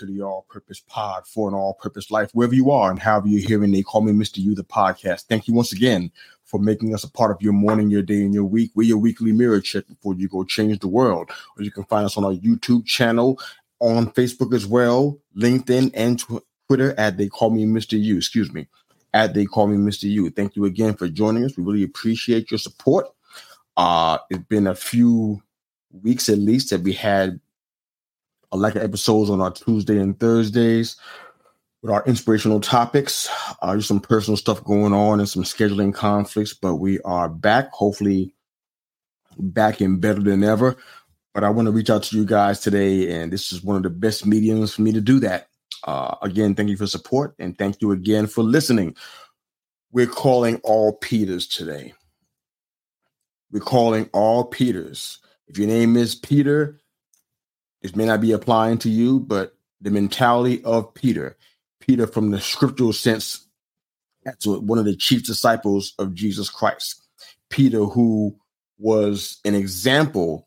To the All Purpose Pod for an All Purpose Life, wherever you are and however you're hearing. They call me Mr. Yu, the podcast. Thank you once again for making us a part of your morning, your day, and your week. We're your weekly mirror check before you go change the world. Or you can find us on our YouTube channel, on Facebook as well, LinkedIn, and tw- Twitter at They Call Me Mr. Yu. Excuse me, at They Call Me Mr. Yu. Thank you again for joining us. We really appreciate your support. Uh, it's been a few weeks at least that we had a lack of episodes on our Tuesday and Thursdays with our inspirational topics. Uh, just some personal stuff going on and some scheduling conflicts, but we are back, hopefully back and better than ever. But I want to reach out to you guys today, and this is one of the best mediums for me to do that. Uh, again, thank you for support, and thank you again for listening. We're calling all Peters today. We're calling all Peters. If your name is Peter, it may not be applying to you, but the mentality of Peter, Peter from the scriptural sense, that's one of the chief disciples of Jesus Christ. Peter, who was an example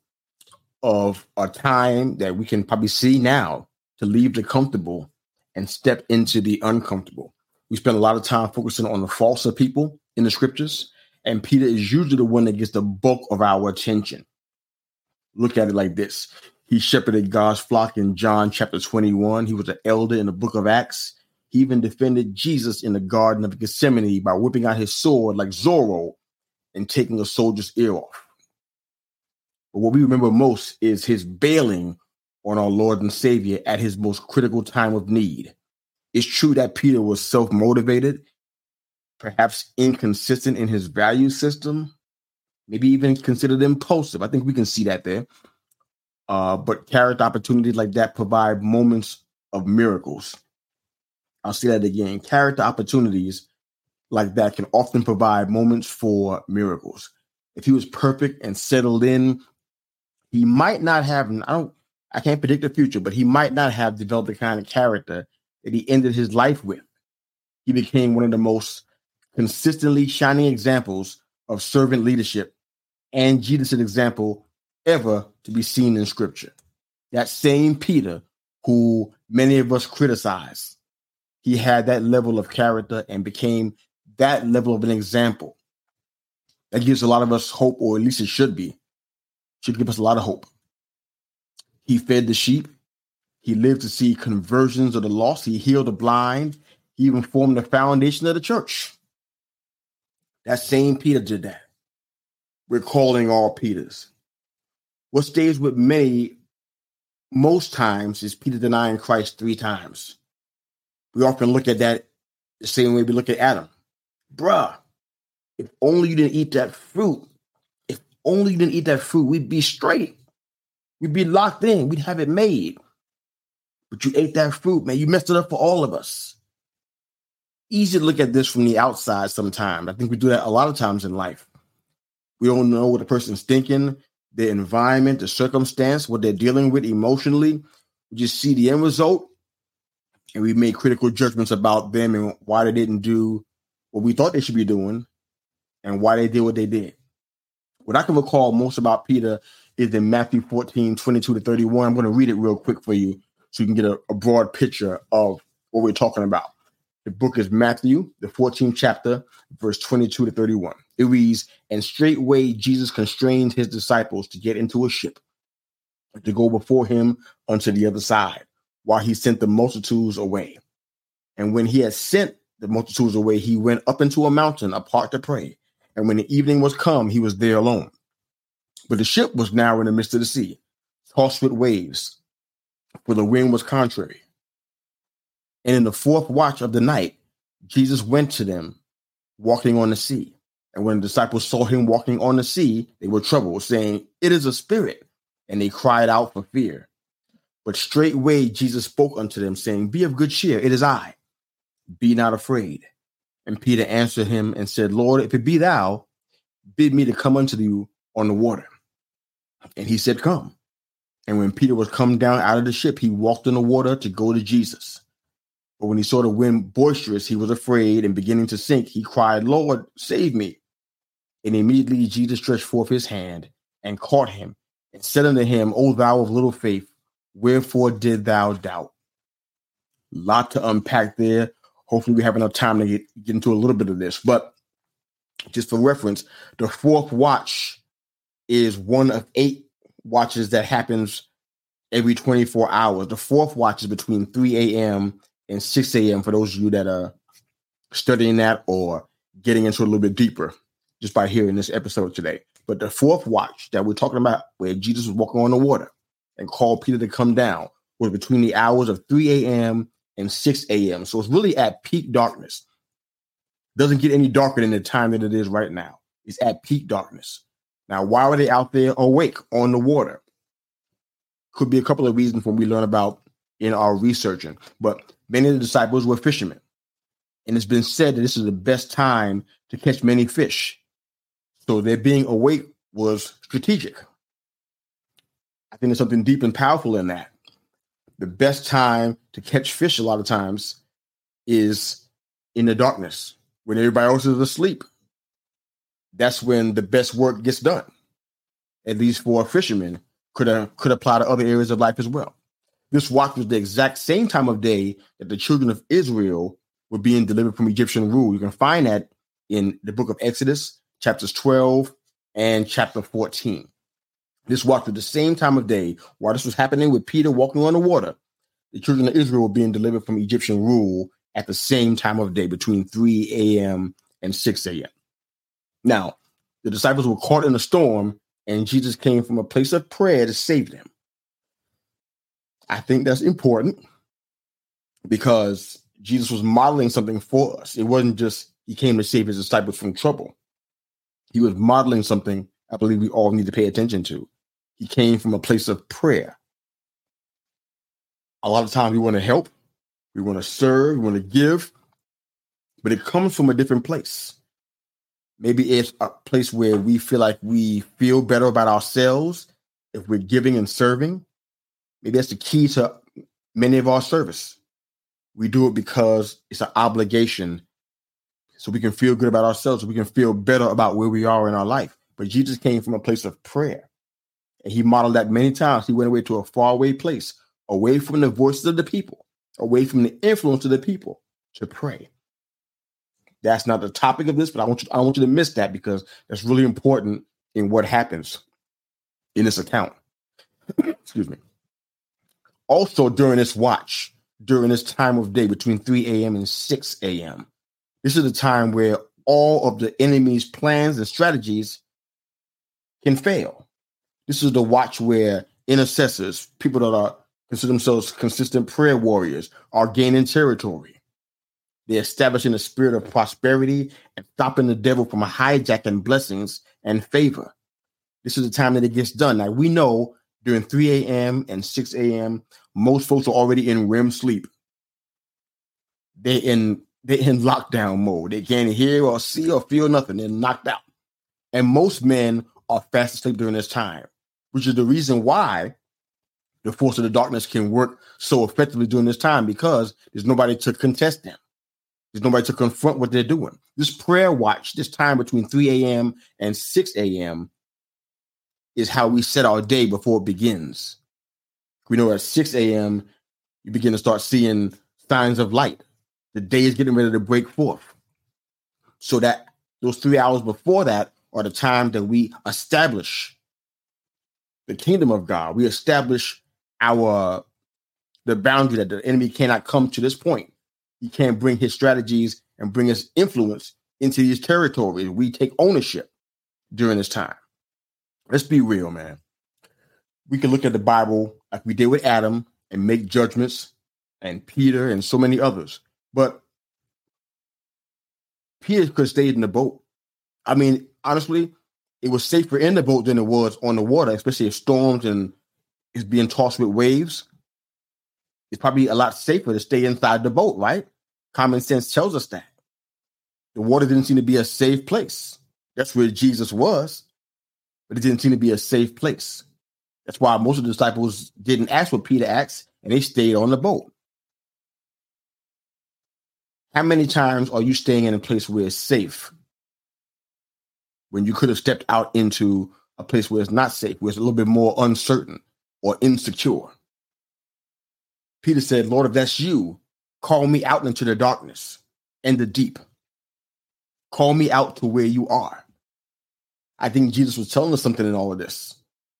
of a time that we can probably see now to leave the comfortable and step into the uncomfortable. We spend a lot of time focusing on the false of people in the scriptures, and Peter is usually the one that gets the bulk of our attention. Look at it like this he shepherded God's flock in John chapter 21. He was an elder in the book of Acts. He even defended Jesus in the Garden of Gethsemane by whipping out his sword like Zorro and taking a soldier's ear off. But what we remember most is his bailing on our Lord and Savior at his most critical time of need. It's true that Peter was self motivated, perhaps inconsistent in his value system, maybe even considered impulsive. I think we can see that there. Uh, but character opportunities like that provide moments of miracles. I'll say that again. Character opportunities like that can often provide moments for miracles. If he was perfect and settled in, he might not have, I don't, I can't predict the future, but he might not have developed the kind of character that he ended his life with. He became one of the most consistently shining examples of servant leadership and Jesus' an example ever to be seen in scripture. That same Peter, who many of us criticize, he had that level of character and became that level of an example. That gives a lot of us hope, or at least it should be. Should give us a lot of hope. He fed the sheep. He lived to see conversions of the lost. He healed the blind. He even formed the foundation of the church. That same Peter did that. We're calling all Peters. What stays with many most times is Peter denying Christ three times. We often look at that the same way we look at Adam. Bruh, if only you didn't eat that fruit, if only you didn't eat that fruit, we'd be straight. We'd be locked in. We'd have it made. But you ate that fruit, man. You messed it up for all of us. Easy to look at this from the outside sometimes. I think we do that a lot of times in life. We don't know what the person's thinking the environment, the circumstance, what they're dealing with emotionally. We just see the end result and we make critical judgments about them and why they didn't do what we thought they should be doing and why they did what they did. What I can recall most about Peter is in Matthew 14, 22 to 31. I'm going to read it real quick for you so you can get a, a broad picture of what we're talking about. The book is Matthew, the 14th chapter, verse 22 to 31. It reads, And straightway Jesus constrained his disciples to get into a ship, to go before him unto the other side, while he sent the multitudes away. And when he had sent the multitudes away, he went up into a mountain apart to pray. And when the evening was come, he was there alone. But the ship was now in the midst of the sea, tossed with waves, for the wind was contrary. And in the fourth watch of the night, Jesus went to them, walking on the sea. And when the disciples saw him walking on the sea, they were troubled, saying, It is a spirit. And they cried out for fear. But straightway Jesus spoke unto them, saying, Be of good cheer, it is I. Be not afraid. And Peter answered him and said, Lord, if it be thou, bid me to come unto you on the water. And he said, Come. And when Peter was come down out of the ship, he walked in the water to go to Jesus. But when he saw the wind boisterous, he was afraid and beginning to sink, he cried, Lord, save me. And immediately Jesus stretched forth his hand and caught him and said unto him, O thou of little faith, wherefore did thou doubt? Lot to unpack there. Hopefully, we have enough time to get, get into a little bit of this. But just for reference, the fourth watch is one of eight watches that happens every 24 hours. The fourth watch is between 3 a.m. and 6 a.m. for those of you that are studying that or getting into a little bit deeper just by hearing this episode today. But the fourth watch that we're talking about, where Jesus was walking on the water and called Peter to come down, was between the hours of 3 a.m. and 6 a.m. So it's really at peak darkness. Doesn't get any darker than the time that it is right now. It's at peak darkness. Now, why were they out there awake on the water? Could be a couple of reasons when we learn about in our researching, but many of the disciples were fishermen. And it's been said that this is the best time to catch many fish. So their being awake was strategic. I think there's something deep and powerful in that. The best time to catch fish a lot of times is in the darkness when everybody else is asleep that's when the best work gets done. At least for fishermen, could uh, could apply to other areas of life as well. This watch was the exact same time of day that the children of Israel were being delivered from Egyptian rule. You can find that in the book of Exodus, chapters 12 and chapter 14. This watch was the same time of day while this was happening with Peter walking on the water. The children of Israel were being delivered from Egyptian rule at the same time of day between 3 a.m. and 6 a.m. Now, the disciples were caught in a storm, and Jesus came from a place of prayer to save them. I think that's important because Jesus was modeling something for us. It wasn't just he came to save his disciples from trouble. He was modeling something I believe we all need to pay attention to. He came from a place of prayer. A lot of times we want to help, we want to serve, we want to give, but it comes from a different place. Maybe it's a place where we feel like we feel better about ourselves if we're giving and serving. Maybe that's the key to many of our service. We do it because it's an obligation so we can feel good about ourselves, so we can feel better about where we are in our life. But Jesus came from a place of prayer. And he modeled that many times. He went away to a faraway place, away from the voices of the people, away from the influence of the people to pray. That's not the topic of this, but I want you I want you to miss that because that's really important in what happens in this account. Excuse me. Also, during this watch, during this time of day between 3 a.m. and 6 a.m., this is the time where all of the enemy's plans and strategies can fail. This is the watch where intercessors, people that are consider themselves consistent prayer warriors, are gaining territory. They're establishing a spirit of prosperity and stopping the devil from hijacking blessings and favor. This is the time that it gets done. Now, we know during 3 a.m. and 6 a.m., most folks are already in REM sleep. They're in they're in lockdown mode. They can't hear or see or feel nothing. They're knocked out. And most men are fast asleep during this time, which is the reason why the force of the darkness can work so effectively during this time because there's nobody to contest them. There's nobody to confront what they're doing. This prayer watch, this time between 3 a.m. and 6 a.m., is how we set our day before it begins. We know at 6 a.m., you begin to start seeing signs of light. The day is getting ready to break forth. So that those three hours before that are the time that we establish the kingdom of God. We establish our the boundary that the enemy cannot come to this point he can't bring his strategies and bring his influence into these territories. We take ownership during this time. Let's be real, man. We can look at the Bible like we did with Adam and make judgments, and Peter and so many others. But Peter could stayed in the boat. I mean, honestly, it was safer in the boat than it was on the water, especially if storms and it's being tossed with waves. It's probably a lot safer to stay inside the boat, right? Common sense tells us that. The water didn't seem to be a safe place. That's where Jesus was, but it didn't seem to be a safe place. That's why most of the disciples didn't ask what Peter asked, and they stayed on the boat. How many times are you staying in a place where it's safe when you could have stepped out into a place where it's not safe, where it's a little bit more uncertain or insecure? Peter said, Lord, if that's you, call me out into the darkness and the deep. Call me out to where you are. I think Jesus was telling us something in all of this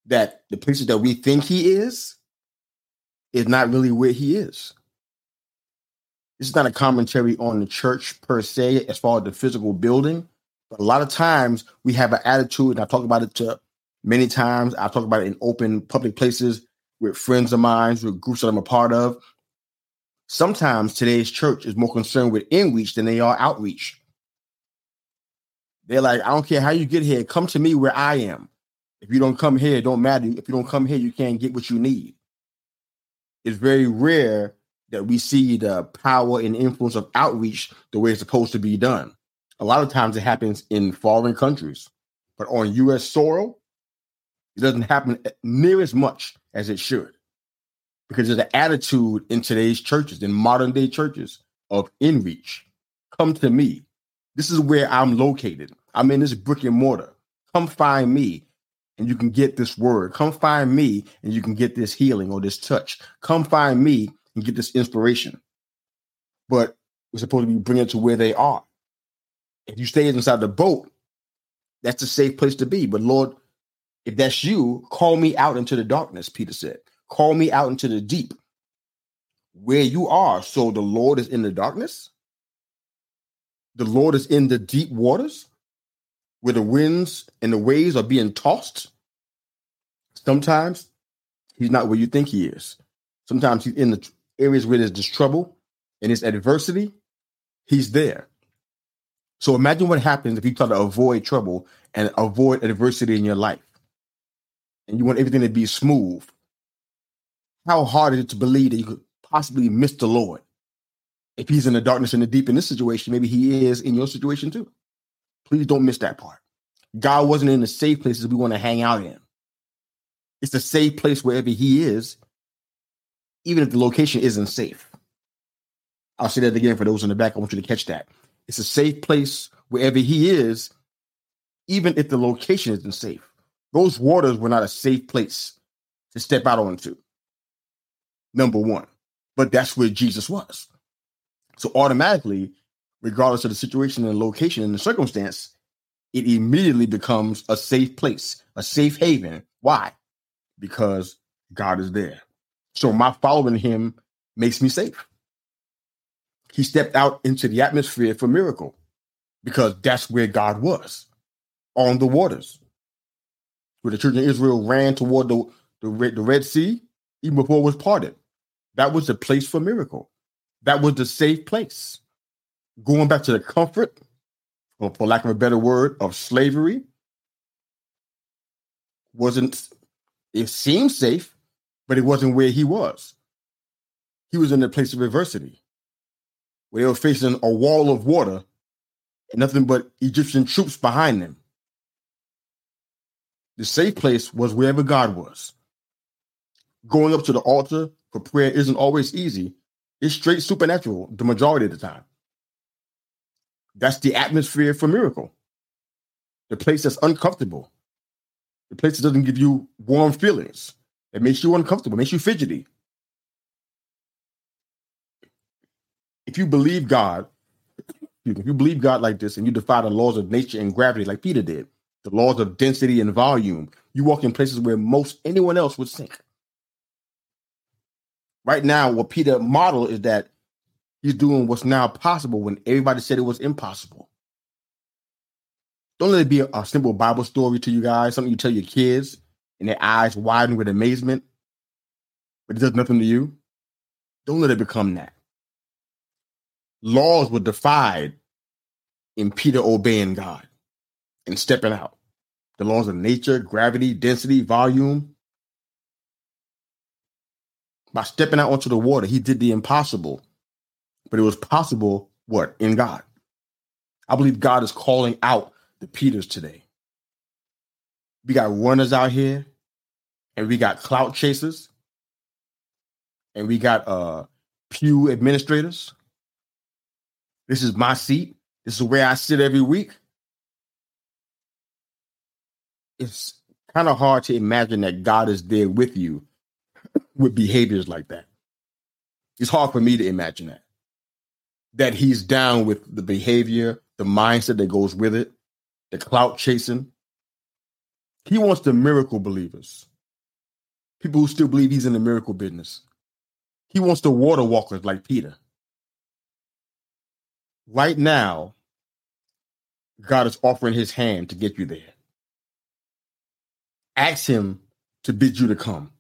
that the places that we think he is is not really where he is. This is not a commentary on the church per se, as far as the physical building. But a lot of times we have an attitude, and I talk about it to many times. I talk about it in open public places with friends of mine, with groups that I'm a part of. Sometimes today's church is more concerned with inreach than they are outreach. They're like, I don't care how you get here, come to me where I am. If you don't come here, it don't matter. If you don't come here, you can't get what you need. It's very rare that we see the power and influence of outreach the way it's supposed to be done. A lot of times it happens in foreign countries, but on US soil, it doesn't happen near as much as it should because there's an attitude in today's churches, in modern day churches, of in reach. Come to me. This is where I'm located. I'm in this brick and mortar. Come find me and you can get this word. Come find me and you can get this healing or this touch. Come find me and get this inspiration. But we're supposed to be bringing it to where they are. If you stay inside the boat, that's a safe place to be. But Lord, if that's you, call me out into the darkness, Peter said. Call me out into the deep where you are. So the Lord is in the darkness. The Lord is in the deep waters where the winds and the waves are being tossed. Sometimes he's not where you think he is. Sometimes he's in the areas where there's just trouble and there's adversity. He's there. So imagine what happens if you try to avoid trouble and avoid adversity in your life. And you want everything to be smooth. How hard is it to believe that you could possibly miss the Lord? If he's in the darkness and the deep in this situation, maybe he is in your situation too. Please don't miss that part. God wasn't in the safe places we want to hang out in. It's a safe place wherever He is, even if the location isn't safe. I'll say that again for those in the back. I want you to catch that. It's a safe place wherever He is, even if the location isn't safe. Those waters were not a safe place to step out onto. Number one, but that's where Jesus was. So automatically, regardless of the situation and the location and the circumstance, it immediately becomes a safe place, a safe haven. Why? Because God is there. So my following him makes me safe. He stepped out into the atmosphere for miracle because that's where God was on the waters. Where the children of Israel ran toward the, the, Red, the Red Sea, even before it was parted. That was the place for miracle. That was the safe place going back to the comfort, or for lack of a better word, of slavery, wasn't, it seemed safe, but it wasn't where he was. He was in a place of adversity, where they were facing a wall of water and nothing but Egyptian troops behind them. The safe place was wherever God was. Going up to the altar for prayer isn't always easy. It's straight supernatural the majority of the time. That's the atmosphere for miracle. The place that's uncomfortable. The place that doesn't give you warm feelings. It makes you uncomfortable, makes you fidgety. If you believe God, if you believe God like this and you defy the laws of nature and gravity like Peter did, the laws of density and volume, you walk in places where most anyone else would sink. Right now, what Peter model is that He's doing what's now possible when everybody said it was impossible. Don't let it be a, simple Bible story to you guys, something you tell your kids and their eyes widen with amazement, but it does nothing to you. Don't let it become that. Laws were defied in Peter obeying God and stepping out. The laws of nature, gravity, density, volume. By stepping out onto the water, he did the impossible. But it was possible, what? In God. I believe God is calling out the Peters today. We got runners out here, and we got clout chasers, and we got uh pew administrators. This is my seat. This is where I sit every week. It's kind of hard to imagine that God is there with you with behaviors like that. It's hard for me to imagine that. That he's down with the behavior, the mindset that goes with it, the clout chasing. He wants the miracle believers, people who still believe he's in the miracle business. He wants the water walkers like Peter. Right now, God is offering his hand to get you there. Ask him to bid you to come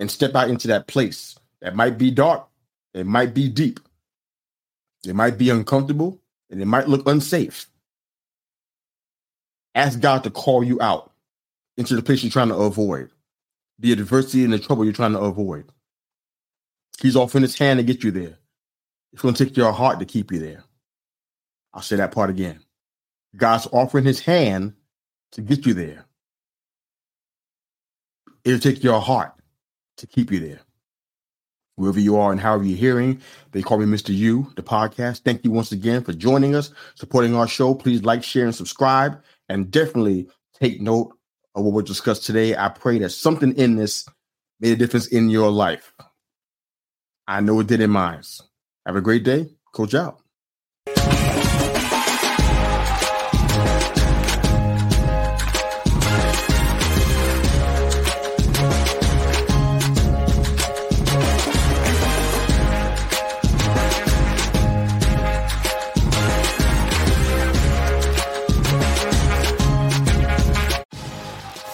and step out into that place that might be dark, it might be deep, it might be uncomfortable, and it might look unsafe. Ask God to call you out into the place you're trying to avoid, the adversity and the trouble you're trying to avoid. He's offering his hand to get you there. It's going to take your heart to keep you there. I'll say that part again. God's offering his hand to get you there. It'll take your heart to keep you there. Wherever you are and however you're hearing, they call me Mr. Yu, the podcast. Thank you once again for joining us, supporting our show. Please like, share, and subscribe. And definitely take note of what we discussed today. I pray that something in this made a difference in your life. I know it did in mine. Have a great day. Coach out.